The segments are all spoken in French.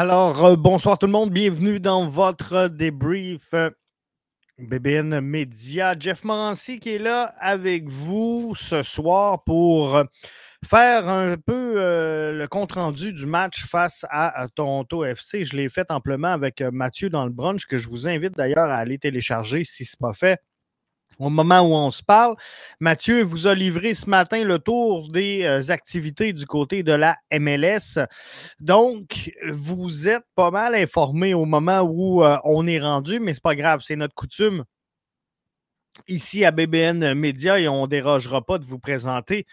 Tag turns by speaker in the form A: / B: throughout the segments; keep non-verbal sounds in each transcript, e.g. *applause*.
A: Alors, euh, bonsoir tout le monde, bienvenue dans votre débrief euh, BBN Média. Jeff Morancy qui est là avec vous ce soir pour euh, faire un peu le compte-rendu du match face à, Toronto FC. Je l'ai fait amplement avec Mathieu dans le brunch, que je vous invite d'ailleurs à aller télécharger si ce n'est pas fait au moment où on se parle. Mathieu vous a livré ce matin le tour des euh, activités du côté de la MLS. Donc, vous êtes pas mal informé au moment où euh, on est rendu, mais c'est pas grave, c'est notre coutume ici à BBN Media et on ne dérogera pas de vous présenter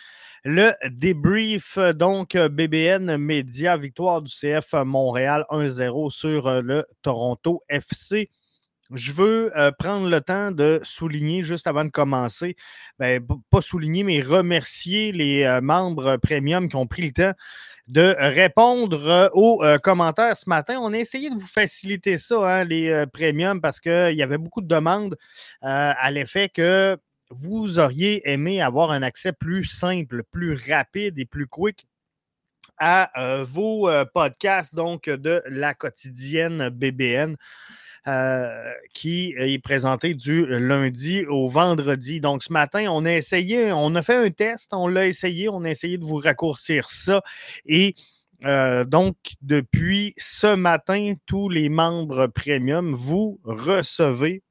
A: le débrief. Donc, BBN Media, victoire du CF Montréal 1-0 sur euh, le Toronto FC je veux euh, prendre le temps de souligner, juste avant de commencer, ben, pas souligner, mais remercier les euh, membres premium qui ont pris le temps de répondre euh, aux commentaires ce matin. On a essayé de vous faciliter ça, hein, les premiums, parce qu'il y avait beaucoup de demandes à l'effet que vous auriez aimé avoir un accès plus simple, plus rapide et plus quick à vos podcasts donc de la quotidienne BBN. Euh, qui est présenté du lundi au vendredi. Donc, ce matin, on a essayé, on a fait un test, on l'a essayé, on a essayé de vous raccourcir ça. Et euh, donc, depuis ce matin, tous les membres premium, vous recevez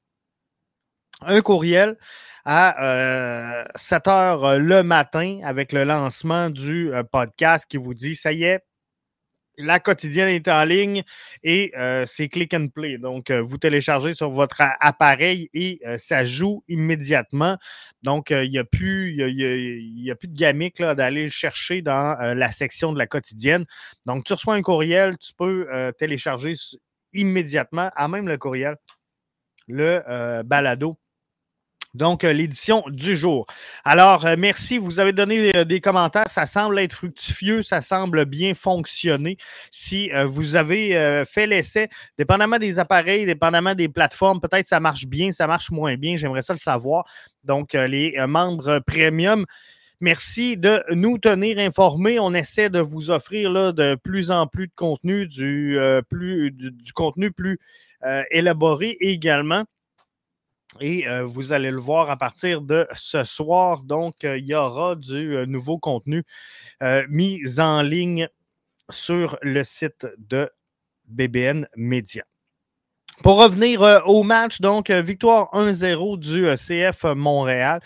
A: un courriel à 7 euh, heures le matin avec le lancement du podcast qui vous dit, ça y est, la quotidienne est en ligne et euh, c'est click and play. Donc, euh, vous téléchargez sur votre appareil et euh, ça joue immédiatement. Donc, il n'y a, plus, y a, plus de gamique d'aller chercher dans la section de la quotidienne. Donc, tu reçois un courriel, tu peux télécharger immédiatement, à même le courriel, le balado donc, euh, l'édition du jour. Alors, euh, merci. Vous avez donné euh, des commentaires. Ça semble être fructifieux. Ça semble bien fonctionner. Si vous avez fait l'essai, dépendamment des appareils, dépendamment des plateformes, peut-être ça marche bien, ça marche moins bien. J'aimerais ça le savoir. Donc, les membres premium. Merci de nous tenir informés. On essaie de vous offrir là, de plus en plus de contenu, du, plus, du contenu plus élaboré également. Et euh, vous allez le voir à partir de ce soir. Donc, euh, il y aura du euh, nouveau contenu mis en ligne sur le site de BBN Media. Pour revenir au match, donc, victoire 1-0 du CF Montréal.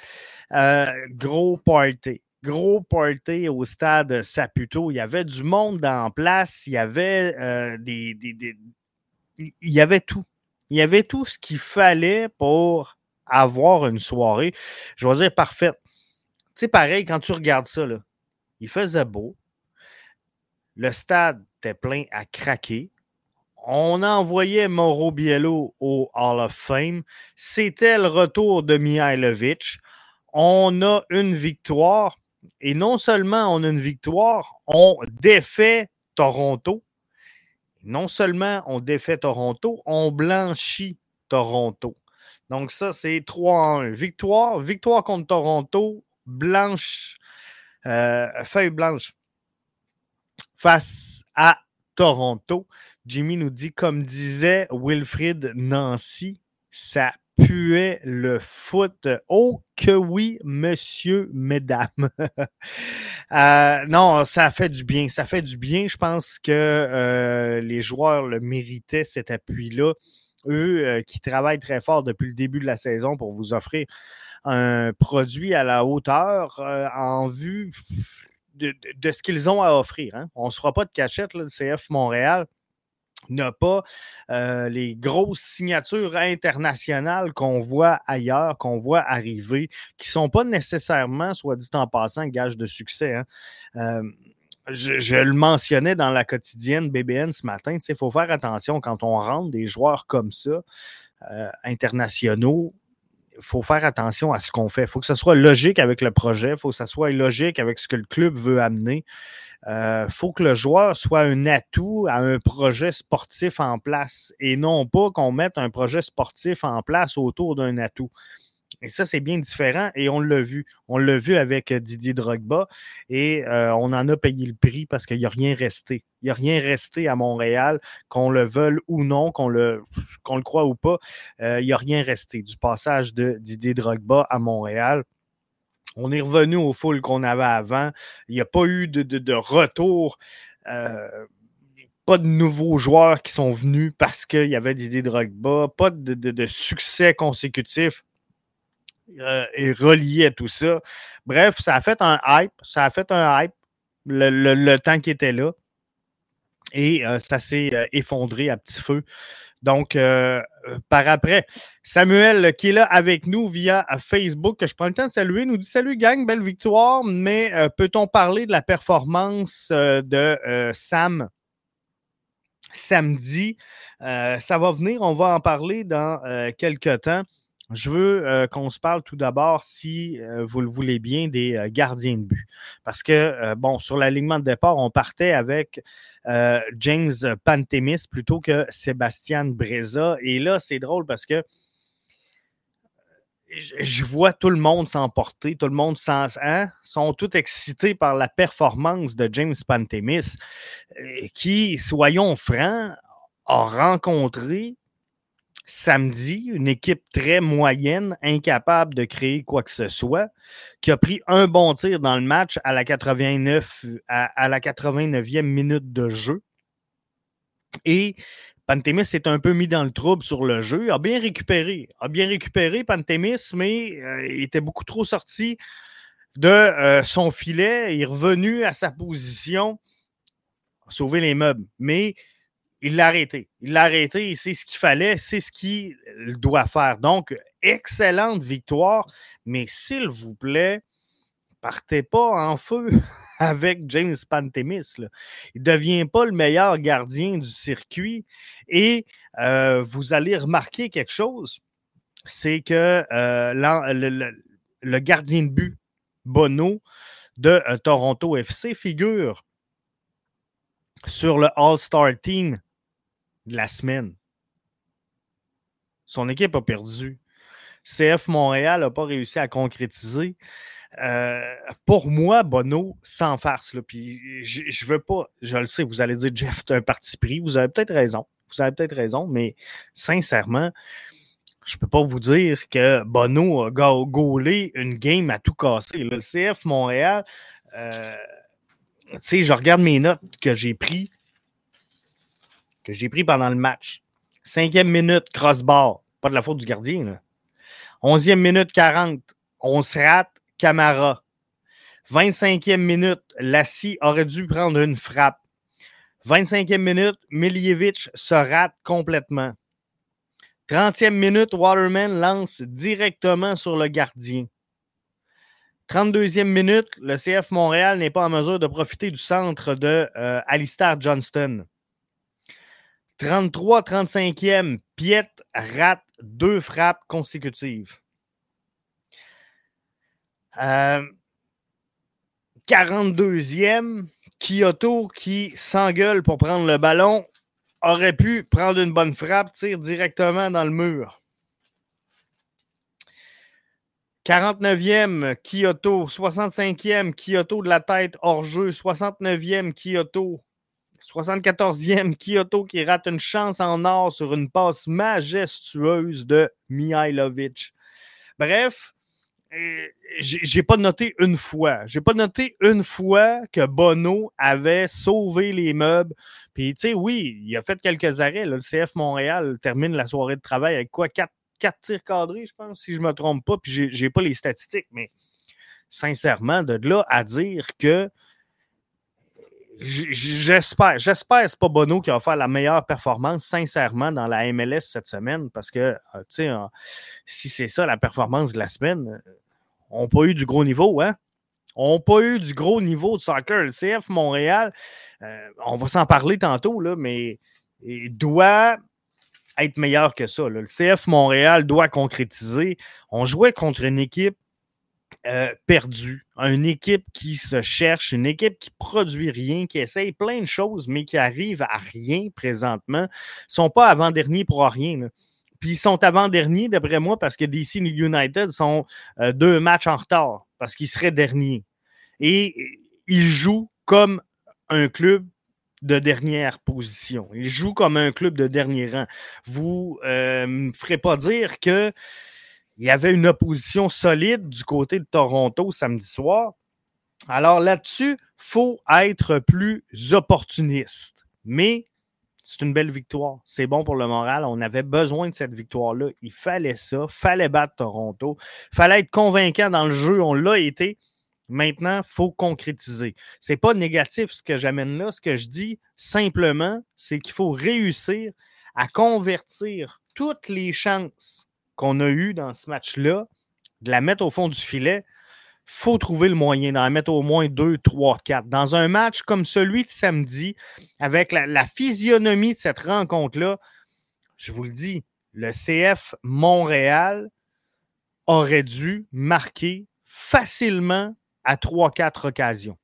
A: gros party. Gros party au stade Saputo. Il y avait du monde en place. Il y avait des, il y avait tout il y avait tout ce qu'il fallait pour avoir une soirée, je vais dire, parfaite. Tu sais, pareil, quand tu regardes ça, il faisait beau. Le stade était plein à craquer. On envoyait Mauro Biello au Hall of Fame. C'était le retour de Mihailovic. On a une victoire. Et non seulement on a une victoire, on défait Toronto non seulement on défait Toronto, on blanchit Toronto. Donc, ça, c'est 3 1. Victoire, victoire contre Toronto, blanche, euh, feuille blanche face à Toronto. Jimmy nous dit, comme disait Wilfrid Nancy, ça puait le foot. Oh que oui, monsieur, mesdames. *laughs* Euh, non, ça fait du bien. Ça fait du bien. Je pense que euh, les joueurs le méritaient, cet appui-là. Eux euh, qui travaillent très fort depuis le début de la saison pour vous offrir un produit à la hauteur en vue de, ce qu'ils ont à offrir. Hein. On ne se fera pas de cachette, le CF Montréal n'a pas euh, les grosses signatures internationales qu'on voit ailleurs, qu'on voit arriver, qui ne sont pas nécessairement, soit dit en passant, gage de succès. Hein. Euh, je, le mentionnais dans la quotidienne BBN ce matin, il faut faire attention quand on rentre des joueurs comme ça, euh, internationaux, faut faire attention à ce qu'on fait. Il faut que ça soit logique avec le projet, il faut que ça soit logique avec ce que le club veut amener. Il euh, faut que le joueur soit un atout à un projet sportif en place et non pas qu'on mette un projet sportif en place autour d'un atout. Et ça, c'est bien différent et on l'a vu. On l'a vu avec euh, Didier Drogba et euh, on en a payé le prix parce qu'il n'y a rien resté. Il n'y a rien resté à Montréal, qu'on le veuille ou non, qu'on le, croit ou pas. il n'y a rien resté du passage de Didier Drogba à Montréal. On est revenu au full qu'on avait avant. Il n'y a pas eu de, de, retour. pas de nouveaux joueurs qui sont venus parce qu'il y avait Didier Drogba. Pas de, de succès consécutif euh, est relié à tout ça. Bref, ça a fait un hype. Ça a fait un hype le, temps qui était là. Et euh, ça s'est euh, effondré à petit feu. Donc, par après, Samuel qui est là avec nous via Facebook, que je prends le temps de saluer, nous dit Salut gang, belle victoire, mais peut-on parler de la performance de Sam samedi? ça va venir, on va en parler dans quelques temps. Je veux euh, qu'on se parle tout d'abord, si euh, vous le voulez bien, des euh, gardiens de but. Parce que, bon, sur l'alignement de départ, on partait avec James Pantemis plutôt que Sébastien Breza. Et là, c'est drôle parce que je vois tout le monde s'emporter, tout le monde s'en, hein, sont tous excités par la performance de James Pantemis, qui, soyons francs, a rencontré samedi, une équipe très moyenne, incapable de créer quoi que ce soit, qui a pris un bon tir dans le match à la 89, à, la 89e minute de jeu. Et Pantémis s'est un peu mis dans le trouble sur le jeu, a bien récupéré, a bien récupéré Pantémis, mais euh, il était beaucoup trop sorti de euh, son filet, il est revenu à sa position, sauver les meubles. Mais il l'a arrêté. Il l'a arrêté, c'est ce qu'il fallait, c'est ce qu'il doit faire. Donc, excellente victoire, mais s'il vous plaît, partez pas en feu *laughs* avec James Pantemis. Il ne devient pas le meilleur gardien du circuit et euh, vous allez remarquer quelque chose, c'est que euh, le, gardien de but, Bono, de euh, Toronto FC, figure sur le All-Star Team de la semaine. Son équipe a perdu. CF Montréal n'a pas réussi à concrétiser. Euh, pour moi, Bono, sans farce, puis je, je veux pas, je le sais, vous allez dire, Jeff, tu un parti pris, vous avez peut-être raison, vous avez peut-être raison, mais sincèrement, je peux pas vous dire que Bono a gaulé une game à tout casser. Le CF Montréal, euh, tu sais, je regarde mes notes que j'ai prises que j'ai pris pendant le match. Cinquième minute, crossbar. Pas de la faute du gardien. Onzième minute 40, on se rate, Camara. 25e minute, Lassie aurait dû prendre une frappe. 25e minute, Miljevic se rate complètement. 30e minute, Waterman lance directement sur le gardien. 32e minute, le CF Montréal n'est pas en mesure de profiter du centre de euh, Alistair Johnston. 33-35e, Piet rate deux frappes consécutives. 42e, euh, Kyoto qui s'engueule pour prendre le ballon aurait pu prendre une bonne frappe, tire directement dans le mur. 49e, Kyoto. 65e, Kyoto de la tête hors jeu. 69e, Kyoto 74e, Kyoto qui rate une chance en or sur une passe majestueuse de Mihailovic. Bref, euh, j'ai pas noté une fois. J'ai pas noté une fois que Bono avait sauvé les meubles. Puis, tu sais, oui, il a fait quelques arrêts. Le CF Montréal termine la soirée de travail avec quoi? Quatre, quatre tirs cadrés, je pense, si je me trompe pas. Puis, j'ai pas les statistiques, mais sincèrement, de là à dire que J'espère, j'espère que c'est pas Bono qui va faire la meilleure performance, sincèrement, dans la MLS cette semaine, parce que, euh, tu sais, si c'est ça la performance de la semaine, on n'a pas eu du gros niveau, hein? On n'a pas eu du gros niveau de soccer. Le CF Montréal, euh, on va s'en parler tantôt, là, mais il doit être meilleur que ça. Le CF Montréal doit concrétiser. On jouait contre une équipe euh, perdu. Une équipe qui se cherche, une équipe qui produit rien, qui essaye plein de choses, mais qui arrive à rien présentement. Ils ne sont pas avant-dernier pour rien. Puis ils sont avant-derniers, d'après moi, parce que DC United sont euh, deux matchs en retard, parce qu'ils seraient derniers. Et ils jouent comme un club de dernière position. Ils jouent comme un club de dernier rang. Vous ne euh, me ferez pas dire qu'il y avait une opposition solide du côté de Toronto samedi soir. Alors là-dessus, il faut être plus opportuniste. Mais c'est une belle victoire. C'est bon pour le moral. On avait besoin de cette victoire-là. Il fallait ça. Il fallait battre Toronto. Il fallait être convaincant dans le jeu. On l'a été. Maintenant, il faut concrétiser. Ce n'est pas négatif ce que j'amène là. Ce que je dis simplement, c'est qu'il faut réussir à convertir toutes les chances qu'on a eues dans ce match-là, de la mettre au fond du filet faut trouver le moyen d'en mettre au moins 2, 3, 4. Dans un match comme celui de samedi, avec la, physionomie de cette rencontre-là, je vous le dis, le CF Montréal aurait dû marquer facilement à 3-4 occasions.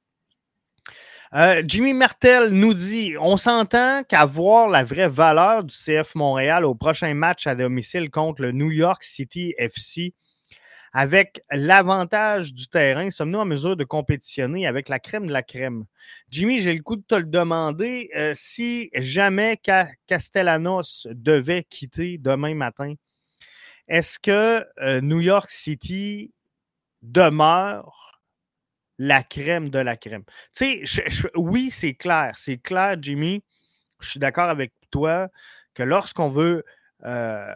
A: Euh, Jimmy Martel nous dit on s'entend qu'avoir la vraie valeur du CF Montréal au prochain match à domicile contre le New York City FC avec l'avantage du terrain, sommes-nous en mesure de compétitionner avec la crème de la crème? Jimmy, j'ai le coup de te le demander. Euh, si jamais Castellanos devait quitter demain matin, est-ce que euh, New York City demeure la crème de la crème? Tu oui, c'est clair. C'est clair, Jimmy. Je suis d'accord avec toi que lorsqu'on veut euh,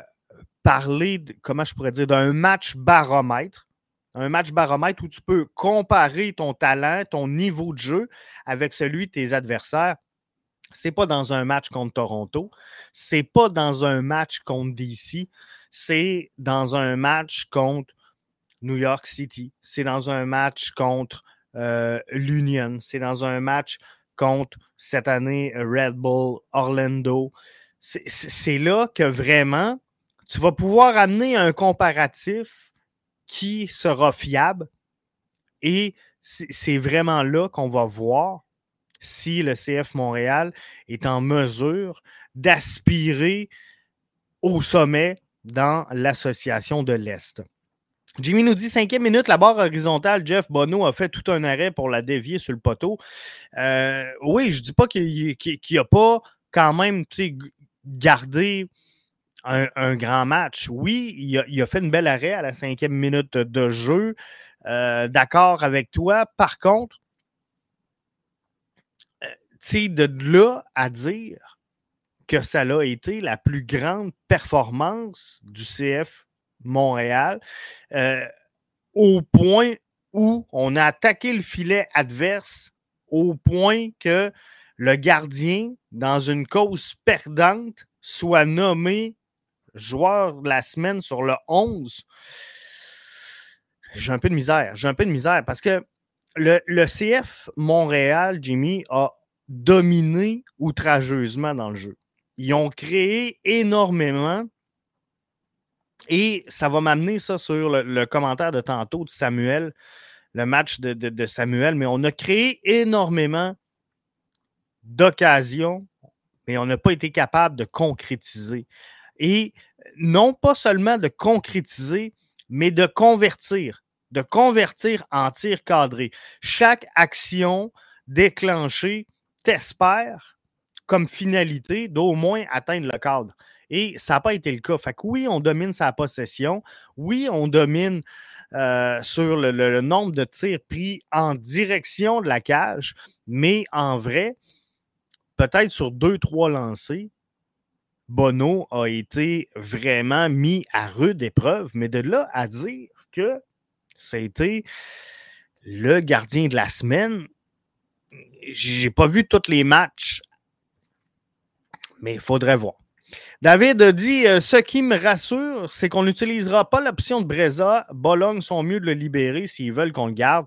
A: parler, comment je pourrais dire, d'un match baromètre. Un match baromètre où tu peux comparer ton talent, ton niveau de jeu avec celui de tes adversaires. C'est pas dans un match contre Toronto, c'est pas dans un match contre DC, c'est dans un match contre New York City, c'est dans un match contre euh, l'Union, c'est dans un match contre cette année Red Bull, Orlando. C'est là que vraiment tu vas pouvoir amener un comparatif qui sera fiable et c'est vraiment là qu'on va voir si le CF Montréal est en mesure d'aspirer au sommet dans l'association de l'Est. Jimmy nous dit cinquième minute, la barre horizontale. Jeff Bonneau a fait tout un arrêt pour la dévier sur le poteau. Euh, oui, je ne dis pas qu'il n'a pas quand même gardé un, grand match. Oui, il a, fait une belle arrêt à la cinquième minute de jeu. Euh, d'accord avec toi. Par contre, euh, tu sais, de là à dire que ça a été la plus grande performance du CF Montréal, euh, au point où on a attaqué le filet adverse, au point que le gardien, dans une cause perdante, soit nommé joueur de la semaine sur le 11, j'ai un peu de misère. J'ai un peu de misère parce que le, CF Montréal, Jimmy, a dominé outrageusement dans le jeu. Ils ont créé énormément. Et ça va m'amener ça sur le, commentaire de tantôt de Samuel, le match de, de Samuel, mais on a créé énormément d'occasions, mais on n'a pas été capable de concrétiser et non pas seulement de concrétiser, mais de convertir, de convertir en tir cadré. Chaque action déclenchée t'espère comme finalité d'au moins atteindre le cadre. Et ça n'a pas été le cas. Fait oui, on domine sa possession. Oui, on domine euh, sur le, nombre de tirs pris en direction de la cage. Mais en vrai, peut-être sur deux, trois lancés, Bono a été vraiment mis à rude épreuve, mais de là à dire que c'était le gardien de la semaine, j'ai pas vu tous les matchs, mais il faudrait voir. David dit euh, Ce qui me rassure, c'est qu'on n'utilisera pas l'option de Breza. Bologne sont mieux de le libérer s'ils veulent qu'on le garde.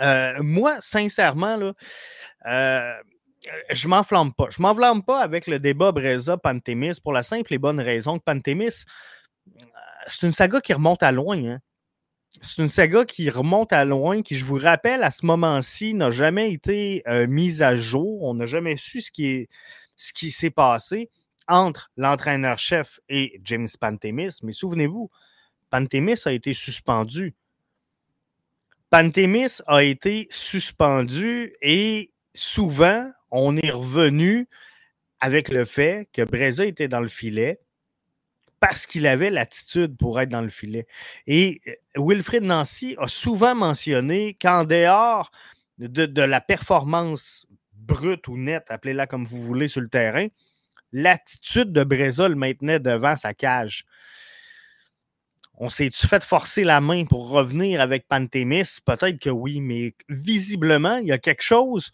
A: Euh, moi, sincèrement, là, euh, je m'enflamme pas. Je m'enflamme pas avec le débat Breza-Pantémis pour la simple et bonne raison que Pantémis, euh, c'est une saga qui remonte à loin. Hein. C'est une saga qui remonte à loin, qui, je vous rappelle, à ce moment-ci, n'a jamais été mise à jour. On n'a jamais su ce qui, ce qui s'est passé. Entre l'entraîneur-chef et James Pantemis. Mais souvenez-vous, Pantemis a été suspendu. Pantemis a été suspendu et souvent, on est revenu avec le fait que Breza était dans le filet parce qu'il avait l'attitude pour être dans le filet. Et euh, Wilfred Nancy a souvent mentionné qu'en dehors de, la performance brute ou nette, appelez-la comme vous voulez sur le terrain, l'attitude de Breza maintenait devant sa cage. On s'est-tu fait forcer la main pour revenir avec Pantémis? Peut-être que oui, mais visiblement, il y a quelque chose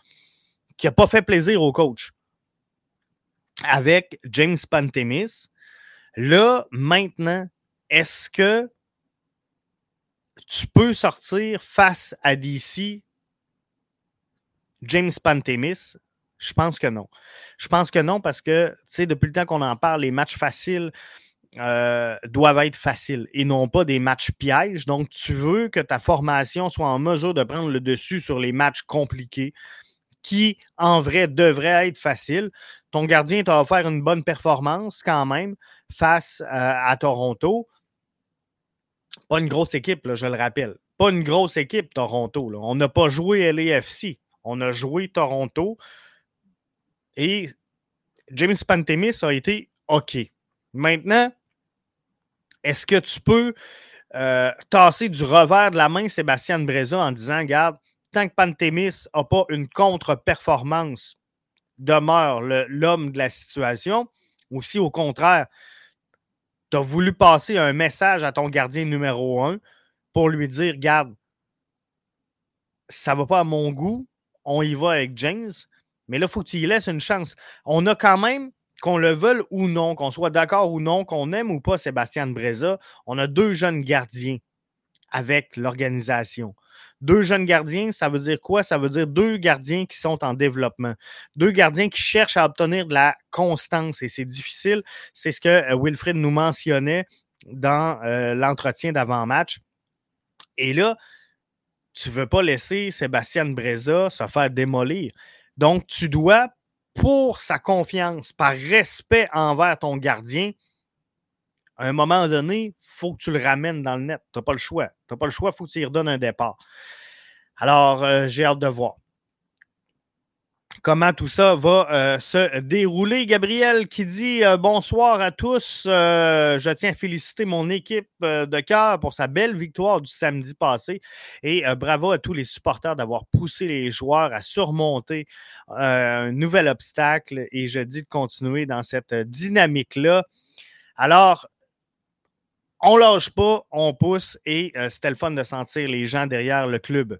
A: qui n'a pas fait plaisir au coach. Avec James Pantémis, là, maintenant, est-ce que tu peux sortir face à DC James Pantémis? Je pense que non. Je pense que non parce que, tu sais, depuis le temps qu'on en parle, les matchs faciles, euh, doivent être faciles et non pas des matchs pièges. Donc, tu veux que ta formation soit en mesure de prendre le dessus sur les matchs compliqués qui, en vrai, devraient être faciles. Ton gardien t'a offert une bonne performance quand même face euh, à Toronto. Pas une grosse équipe, je le rappelle. Pas une grosse équipe, Toronto. On n'a pas joué LAFC. On a joué Toronto. Et James Pantemis a été OK. Maintenant, est-ce que tu peux euh, tasser du revers de la main Sébastien Breza en disant, regarde, tant que Pantémis n'a pas une contre-performance, demeure l'homme de la situation, ou si au contraire, tu as voulu passer un message à ton gardien numéro un pour lui dire, regarde, ça ne va pas à mon goût, on y va avec James, mais là, il faut que tu y laisses une chance. On a quand même qu'on le veuille ou non, qu'on soit d'accord ou non, qu'on aime ou pas Sébastien Breza, on a deux jeunes gardiens avec l'organisation. Deux jeunes gardiens, ça veut dire quoi? Ça veut dire deux gardiens qui sont en développement. Deux gardiens qui cherchent à obtenir de la constance et c'est difficile. C'est ce que euh, Wilfred nous mentionnait dans euh, l'entretien d'avant-match. Et là, tu ne veux pas laisser Sébastien Breza se faire démolir. Donc, tu dois pour sa confiance, par respect envers ton gardien, à un moment donné, il faut que tu le ramènes dans le net. Tu n'as pas le choix. Tu n'as pas le choix, il faut que tu lui redonnes un départ. Alors, euh, j'ai hâte de voir comment tout ça va euh, se dérouler. Gabriel qui dit euh, bonsoir à tous. Euh, je tiens à féliciter mon équipe de cœur pour sa belle victoire du samedi passé et bravo à tous les supporters d'avoir poussé les joueurs à surmonter un nouvel obstacle et je dis de continuer dans cette dynamique-là. Alors, on lâche pas, on pousse et c'était le fun de sentir les gens derrière le club.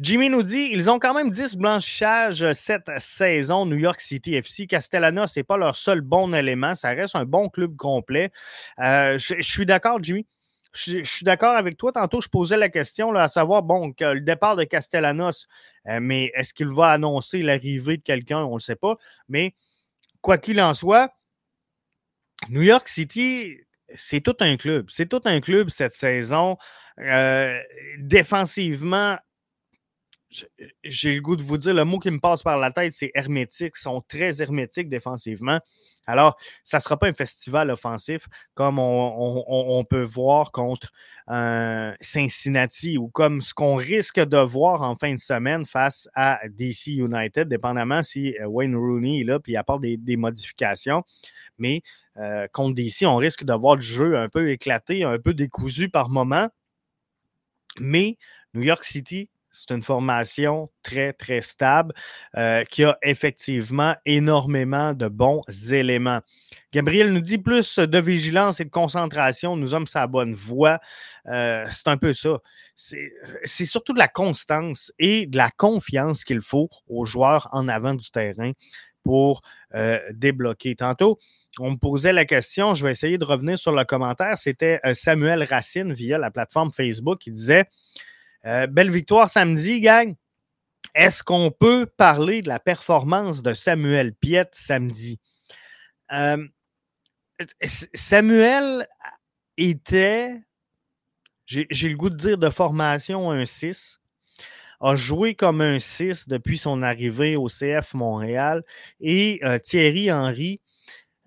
A: Jimmy nous dit ils ont quand même 10 blanchissages euh, cette saison, New York City FC. Castellana, ce n'est pas leur seul bon élément. Ça reste un bon club complet. Euh, je, suis d'accord, Jimmy. Je, suis d'accord avec toi. Tantôt, je posais la question à savoir, bon, le départ de Castellanos, euh, mais est-ce qu'il va annoncer l'arrivée de quelqu'un? On ne le sait pas. Mais quoi qu'il en soit, New York City, c'est tout un club. C'est tout un club cette saison. défensivement, j'ai le goût de vous dire, le mot qui me passe par la tête, c'est hermétique. Ils sont très hermétiques défensivement. Alors, ça ne sera pas un festival offensif comme on, peut voir contre euh, Cincinnati ou comme ce qu'on risque de voir en fin de semaine face à DC United, dépendamment si euh, Wayne Rooney est là puis il apporte des, modifications. Mais euh, contre DC, on risque de voir le jeu un peu éclaté, un peu décousu par moment. Mais New York City c'est une formation très, très stable euh, qui a effectivement énormément de bons éléments. Gabriel nous dit plus de vigilance et de concentration. Nous sommes sa bonne voie. Euh, c'est un peu ça. C'est surtout de la constance et de la confiance qu'il faut aux joueurs en avant du terrain pour euh, débloquer. Tantôt, on me posait la question, je vais essayer de revenir sur le commentaire. C'était Samuel Racine via la plateforme Facebook qui disait euh, belle victoire samedi, gang. Est-ce qu'on peut parler de la performance de Samuel Piette samedi? Euh, Samuel était, j'ai le goût de dire de formation un 6, a joué comme un 6 depuis son arrivée au CF Montréal et euh, Thierry Henry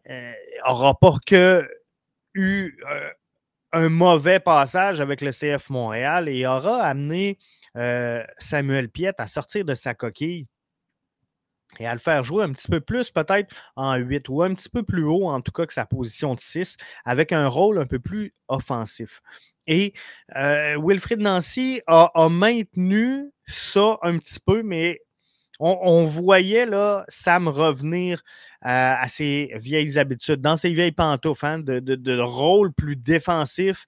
A: n'aura pas que eu un mauvais passage avec le CF Montréal et aura amené Samuel Piette à sortir de sa coquille et à le faire jouer un petit peu plus, peut-être en 8 ou un petit peu plus haut, en tout cas que sa position de 6, avec un rôle un peu plus offensif. Et Wilfrid Nancy a, maintenu ça un petit peu, mais on, voyait là, Sam revenir à ses vieilles habitudes, dans ses vieilles pantoufles, hein, de, de, rôle plus défensif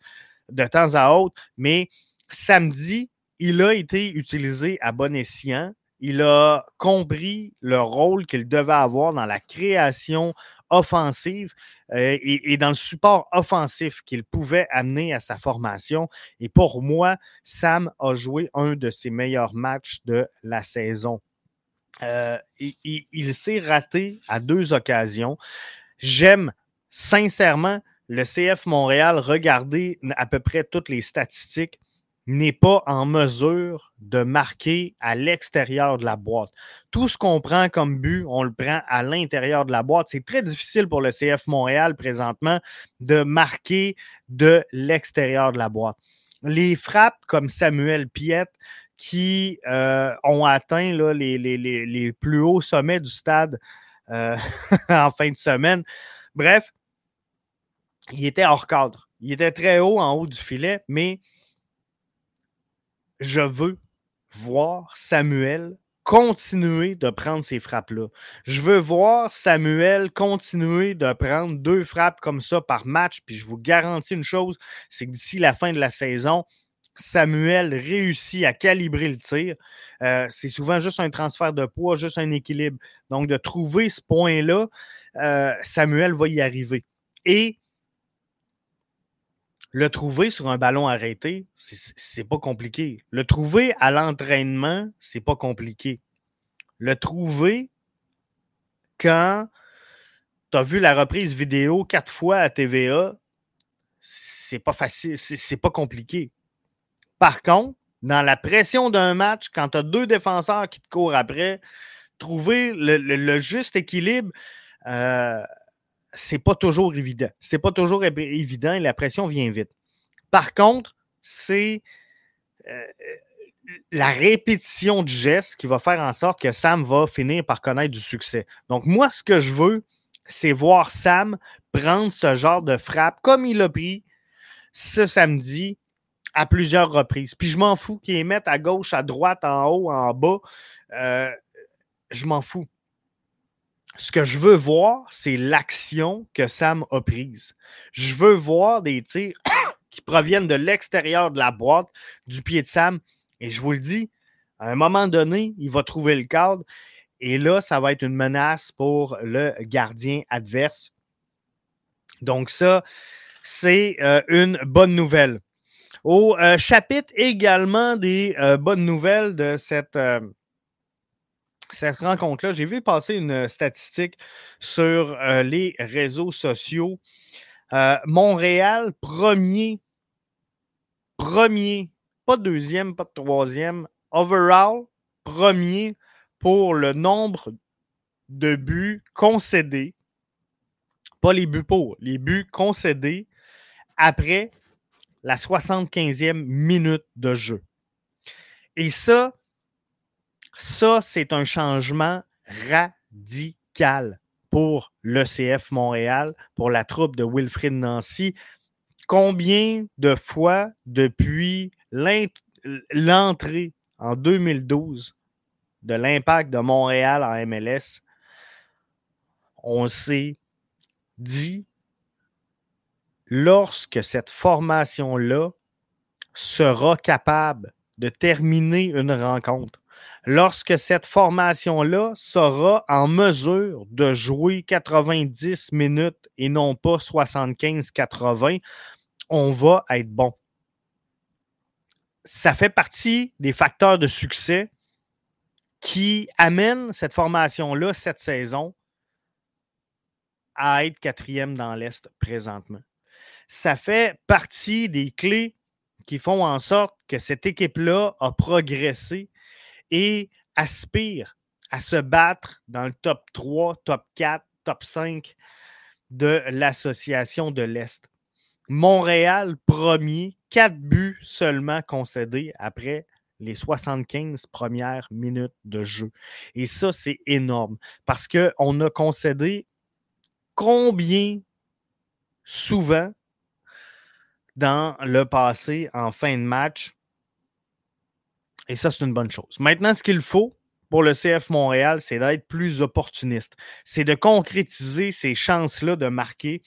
A: de temps à autre. Mais samedi, il a été utilisé à bon escient. Il a compris le rôle qu'il devait avoir dans la création offensive euh, et, dans le support offensif qu'il pouvait amener à sa formation. Et pour moi, Sam a joué un de ses meilleurs matchs de la saison. Euh, il, s'est raté à deux occasions. J'aime sincèrement le CF Montréal regarder à peu près toutes les statistiques n'est pas en mesure de marquer à l'extérieur de la boîte. Tout ce qu'on prend comme but, on le prend à l'intérieur de la boîte. C'est très difficile pour le CF Montréal présentement de marquer de l'extérieur de la boîte. Les frappes comme Samuel Piette, qui euh, ont atteint là, les, les, plus hauts sommets du stade euh, *laughs* en fin de semaine. Bref, il était hors cadre. Il était très haut en haut du filet, mais je veux voir Samuel continuer de prendre ces frappes-là. Je veux voir Samuel continuer de prendre deux frappes comme ça par match. Puis je vous garantis une chose, c'est que d'ici la fin de la saison, Samuel réussit à calibrer le tir. Euh, c'est souvent juste un transfert de poids, juste un équilibre. Donc, de trouver ce point-là, euh, Samuel va y arriver. Et le trouver sur un ballon arrêté, c'est pas compliqué. Le trouver à l'entraînement, c'est pas compliqué. Le trouver quand tu as vu la reprise vidéo quatre fois à TVA, c'est pas facile, c'est pas compliqué. Par contre, dans la pression d'un match, quand tu as deux défenseurs qui te courent après, trouver le, juste équilibre, euh, c'est pas toujours évident. C'est pas toujours évident et la pression vient vite. Par contre, c'est euh, la répétition du geste qui va faire en sorte que Sam va finir par connaître du succès. Donc, moi, ce que je veux, c'est voir Sam prendre ce genre de frappe comme il l'a pris ce samedi à plusieurs reprises. Puis je m'en fous qu'ils mettent à gauche, à droite, en haut, en bas. Euh, je m'en fous. Ce que je veux voir, c'est l'action que Sam a prise. Je veux voir des tirs *coughs* qui proviennent de l'extérieur de la boîte, du pied de Sam. Et je vous le dis, à un moment donné, il va trouver le cadre. Et là, ça va être une menace pour le gardien adverse. Donc ça, c'est euh, une bonne nouvelle. Au euh, chapitre également des euh, bonnes nouvelles de cette, euh, cette rencontre-là, j'ai vu passer une statistique sur les réseaux sociaux. Montréal, premier, premier, pas deuxième, pas troisième, overall, premier pour le nombre de buts concédés, pas les buts pour, les buts concédés après la 75e minute de jeu. Et ça, ça, c'est un changement radical pour l'ECF Montréal, pour la troupe de Wilfrid Nancy. Combien de fois depuis l'entrée en 2012 de l'impact de Montréal en MLS, on s'est dit lorsque cette formation-là sera capable de terminer une rencontre, lorsque cette formation-là sera en mesure de jouer 90 minutes et non pas 75-80, on va être bon. Ça fait partie des facteurs de succès qui amènent cette formation-là cette saison à être quatrième dans l'Est présentement ça fait partie des clés qui font en sorte que cette équipe-là a progressé et aspire à se battre dans le top 3, top 4, top 5 de l'Association de l'Est. Montréal, premier, quatre buts seulement concédés après les 75 premières minutes de jeu. Et ça, c'est énorme parce qu'on a concédé combien souvent dans le passé en fin de match. Et ça, c'est une bonne chose. Maintenant, ce qu'il faut pour le CF Montréal, c'est d'être plus opportuniste. C'est de concrétiser ces chances-là de marquer.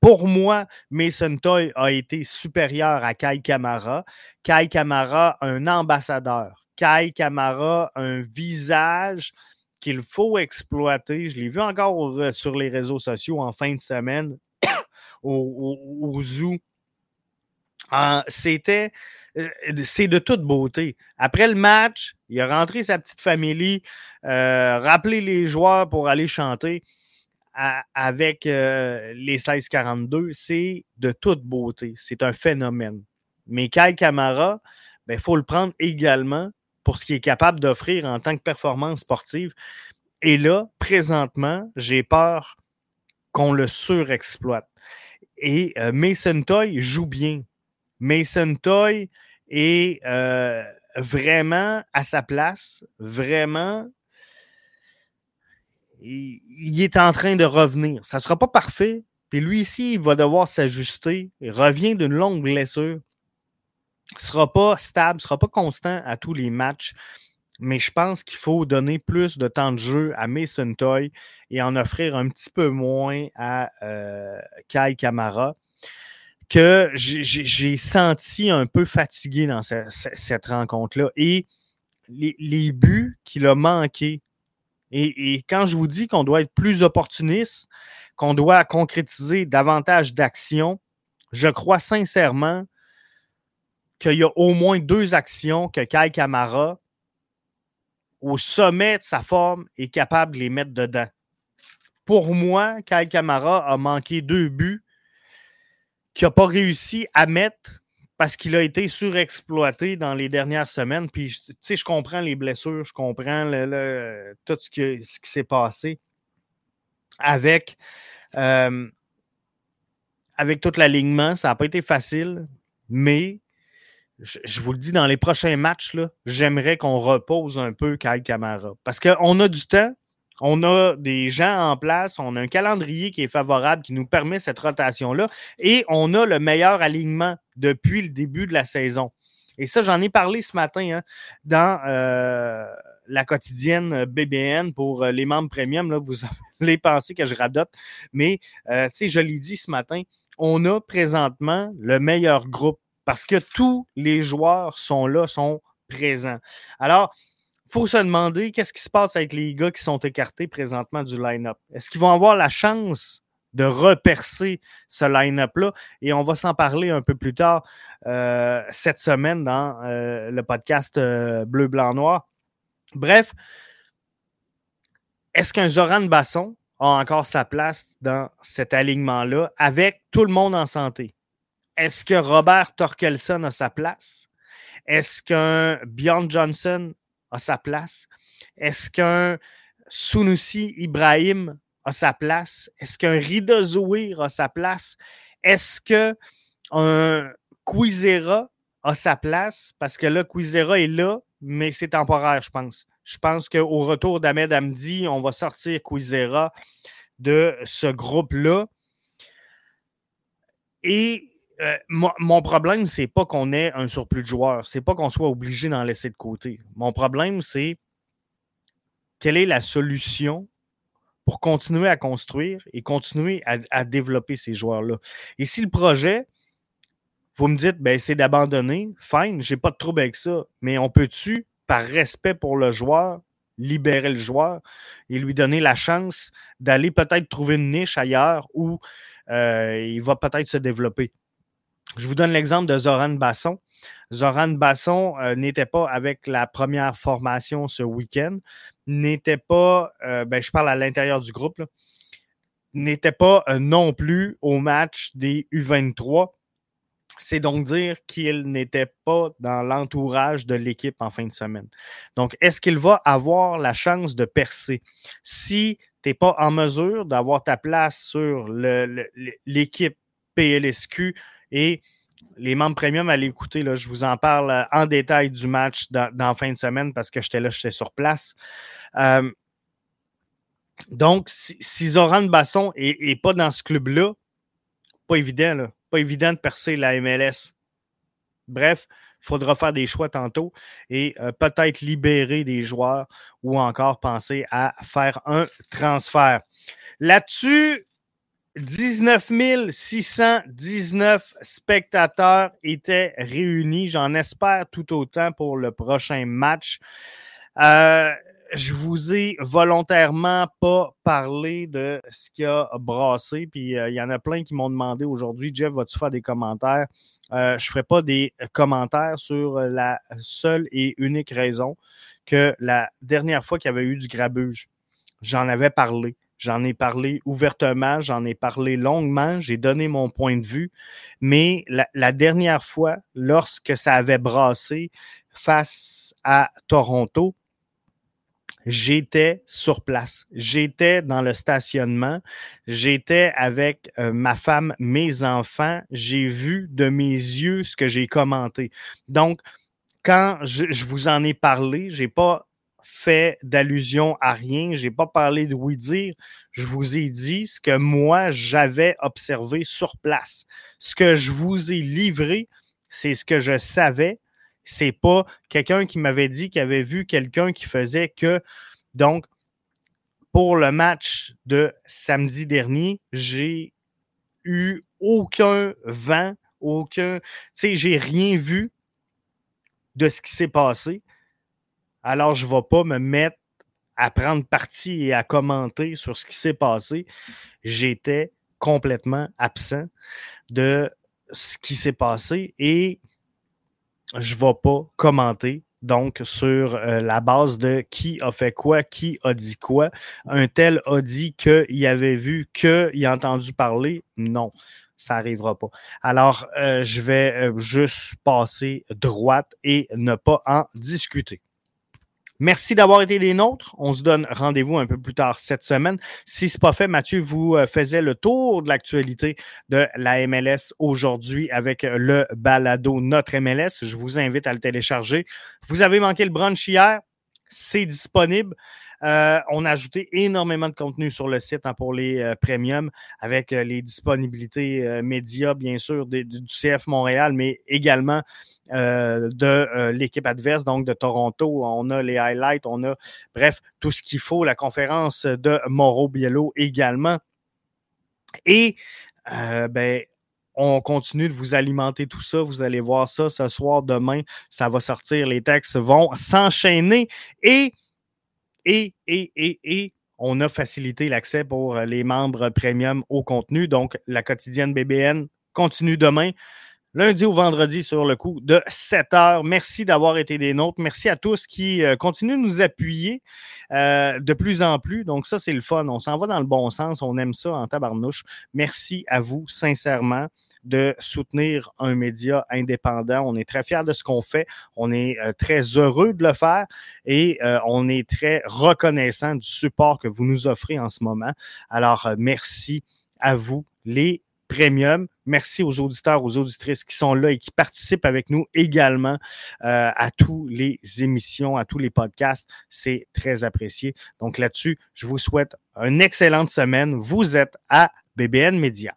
A: Pour moi, Mason Toy a été supérieur à Kai Kamara. Kai Kamara, un ambassadeur. Kai Kamara, un visage qu'il faut exploiter. Je l'ai vu encore euh, sur les réseaux sociaux en fin de semaine *coughs* au, Zoo. C'était euh, c'est de toute beauté. Après le match, il a rentré sa petite famille, euh, rappelé les joueurs pour aller chanter avec euh, les 16-42. C'est de toute beauté. C'est un phénomène. Mais Kyle Camara, il ben, faut le prendre également pour ce qu'il est capable d'offrir en tant que performance sportive. Et là, présentement, j'ai peur qu'on le surexploite. Et Mason Toy joue bien. Mason Toy est euh, vraiment à sa place, vraiment. Il, est en train de revenir. Ça ne sera pas parfait. Puis lui ici, il va devoir s'ajuster. Il revient d'une longue blessure. Il ne sera pas stable, il ne sera pas constant à tous les matchs. Mais je pense qu'il faut donner plus de temps de jeu à Mason Toy et en offrir un petit peu moins à euh, Kai Kamara que j'ai senti un peu fatigué dans cette rencontre-là. Et les, buts qu'il a manqués. Et, quand je vous dis qu'on doit être plus opportuniste, qu'on doit concrétiser davantage d'actions, je crois sincèrement qu'il y a au moins deux actions que Kai Kamara, au sommet de sa forme, est capable de les mettre dedans. Pour moi, Kai Kamara a manqué deux buts qui n'a pas réussi à mettre parce qu'il a été surexploité dans les dernières semaines. Puis, tu sais, je comprends les blessures, je comprends tout ce, qui s'est passé avec, euh, avec tout l'alignement. Ça n'a pas été facile, mais je, vous le dis, dans les prochains matchs, j'aimerais qu'on repose un peu Kyle Camara. Parce qu'on a du temps, on a des gens en place, on a un calendrier qui est favorable, qui nous permet cette rotation-là, et on a le meilleur alignement depuis le début de la saison. Et ça, j'en ai parlé ce matin hein, dans euh, la quotidienne BBN pour euh, les membres premium. Là, vous *laughs* allez penser que je radote, mais euh, je l'ai dit ce matin, on a présentement le meilleur groupe parce que tous les joueurs sont là, sont présents. Alors, faut se demander qu'est-ce qui se passe avec les gars qui sont écartés présentement du line-up. Est-ce qu'ils vont avoir la chance de repercer ce line-up-là? Et on va s'en parler un peu plus tard euh, cette semaine dans euh, le podcast euh, Bleu, Blanc, Noir. Bref, est-ce qu'un Zoran Basson a encore sa place dans cet alignement-là avec tout le monde en santé? Est-ce que Robert Torkelson a sa place? Est-ce qu'un Bjorn Johnson sa place? Est-ce qu'un Sunusi Ibrahim a sa place? Est-ce qu'un Rida Zouir a sa place? Est-ce qu'un Quizera a sa place? Parce que là, Quizera est là, mais c'est temporaire, je pense. Je pense qu'au retour d'Ahmed Hamdi, on va sortir Quizera de ce groupe-là. Et euh, mon problème, c'est pas qu'on ait un surplus de joueurs. C'est pas qu'on soit obligé d'en laisser de côté. Mon problème, c'est quelle est la solution pour continuer à construire et continuer à, développer ces joueurs-là. Et si le projet, vous me dites, ben, c'est d'abandonner, fine, j'ai pas de trouble avec ça. Mais on peut-tu, par respect pour le joueur, libérer le joueur et lui donner la chance d'aller peut-être trouver une niche ailleurs où euh, il va peut-être se développer? Je vous donne l'exemple de Zoran Basson. Zoran Basson euh, n'était pas avec la première formation ce week-end, n'était pas, euh, ben, je parle à l'intérieur du groupe, n'était pas euh, non plus au match des U23. C'est donc dire qu'il n'était pas dans l'entourage de l'équipe en fin de semaine. Donc, est-ce qu'il va avoir la chance de percer? Si tu n'es pas en mesure d'avoir ta place sur l'équipe PLSQ et les membres premium, allez écouter, là, je vous en parle euh, en détail du match dans, fin de semaine parce que j'étais là, j'étais sur place. Euh, donc, si, Zoran Basson n'est pas dans ce club-là, pas évident, là, pas évident de percer la MLS. Bref, il faudra faire des choix tantôt et euh, peut-être libérer des joueurs ou encore penser à faire un transfert. Là-dessus, 19 619 spectateurs étaient réunis. J'en espère tout autant pour le prochain match. Euh, je vous ai volontairement pas parlé de ce qui a brassé. Puis euh, il y en a plein qui m'ont demandé aujourd'hui, Jeff, vas-tu faire des commentaires? Euh, je ne ferai pas des commentaires sur la seule et unique raison que la dernière fois qu'il y avait eu du grabuge, j'en avais parlé. J'en ai parlé ouvertement, j'en ai parlé longuement, j'ai donné mon point de vue, mais la, dernière fois, lorsque ça avait brassé face à Toronto, j'étais sur place. J'étais dans le stationnement. J'étais avec euh, ma femme, mes enfants. J'ai vu de mes yeux ce que j'ai commenté. Donc, quand je, je vous en ai parlé, j'ai pas fait d'allusion à rien. Je n'ai pas parlé de oui dire. Je vous ai dit ce que moi, j'avais observé sur place. Ce que je vous ai livré, c'est ce que je savais. C'est pas quelqu'un qui m'avait dit qu'il avait vu quelqu'un qui faisait que. Donc, pour le match de samedi dernier, j'ai eu aucun vent, aucun. Tu sais, j'ai rien vu de ce qui s'est passé alors je ne vais pas me mettre à prendre parti et à commenter sur ce qui s'est passé. J'étais complètement absent de ce qui s'est passé et je ne vais pas commenter donc sur euh, la base de qui a fait quoi, qui a dit quoi. Un tel a dit qu'il avait vu, qu'il a entendu parler. Non, ça n'arrivera pas. Alors, euh, je vais euh, juste passer droite et ne pas en discuter. Merci d'avoir été des nôtres. On se donne rendez-vous un peu plus tard cette semaine. Si ce n'est pas fait, Mathieu vous euh, faisait le tour de l'actualité de la MLS aujourd'hui avec le balado Notre MLS. Je vous invite à le télécharger. Vous avez manqué le brunch hier? C'est disponible. Euh, on a ajouté énormément de contenu sur le site hein, pour les euh, premiums avec les disponibilités médias, bien sûr, du CF Montréal, mais également euh, de euh, l'équipe adverse, donc de Toronto. On a les highlights, on a, bref, tout ce qu'il faut, la conférence de Mauro Biello également. Et, euh, ben, on continue de vous alimenter tout ça. Vous allez voir ça ce soir, demain, ça va sortir. Les textes vont s'enchaîner et, et, et, et, et, on a facilité l'accès pour les membres premium au contenu. Donc, la quotidienne BBN continue demain lundi ou vendredi sur le coup de 7 heures. Merci d'avoir été des nôtres. Merci à tous qui euh, continuent de nous appuyer euh, de plus en plus. Donc, ça, c'est le fun. On s'en va dans le bon sens. On aime ça en tabarnouche. Merci à vous, sincèrement de soutenir un média indépendant. On est très fiers de ce qu'on fait. On est euh, très heureux de le faire et on est très reconnaissant du support que vous nous offrez en ce moment. Alors, merci à vous, les premium. Merci aux auditeurs, aux auditrices qui sont là et qui participent avec nous également euh, à tous les émissions, à tous les podcasts. C'est très apprécié. Donc là-dessus, je vous souhaite une excellente semaine. Vous êtes à BBN Media.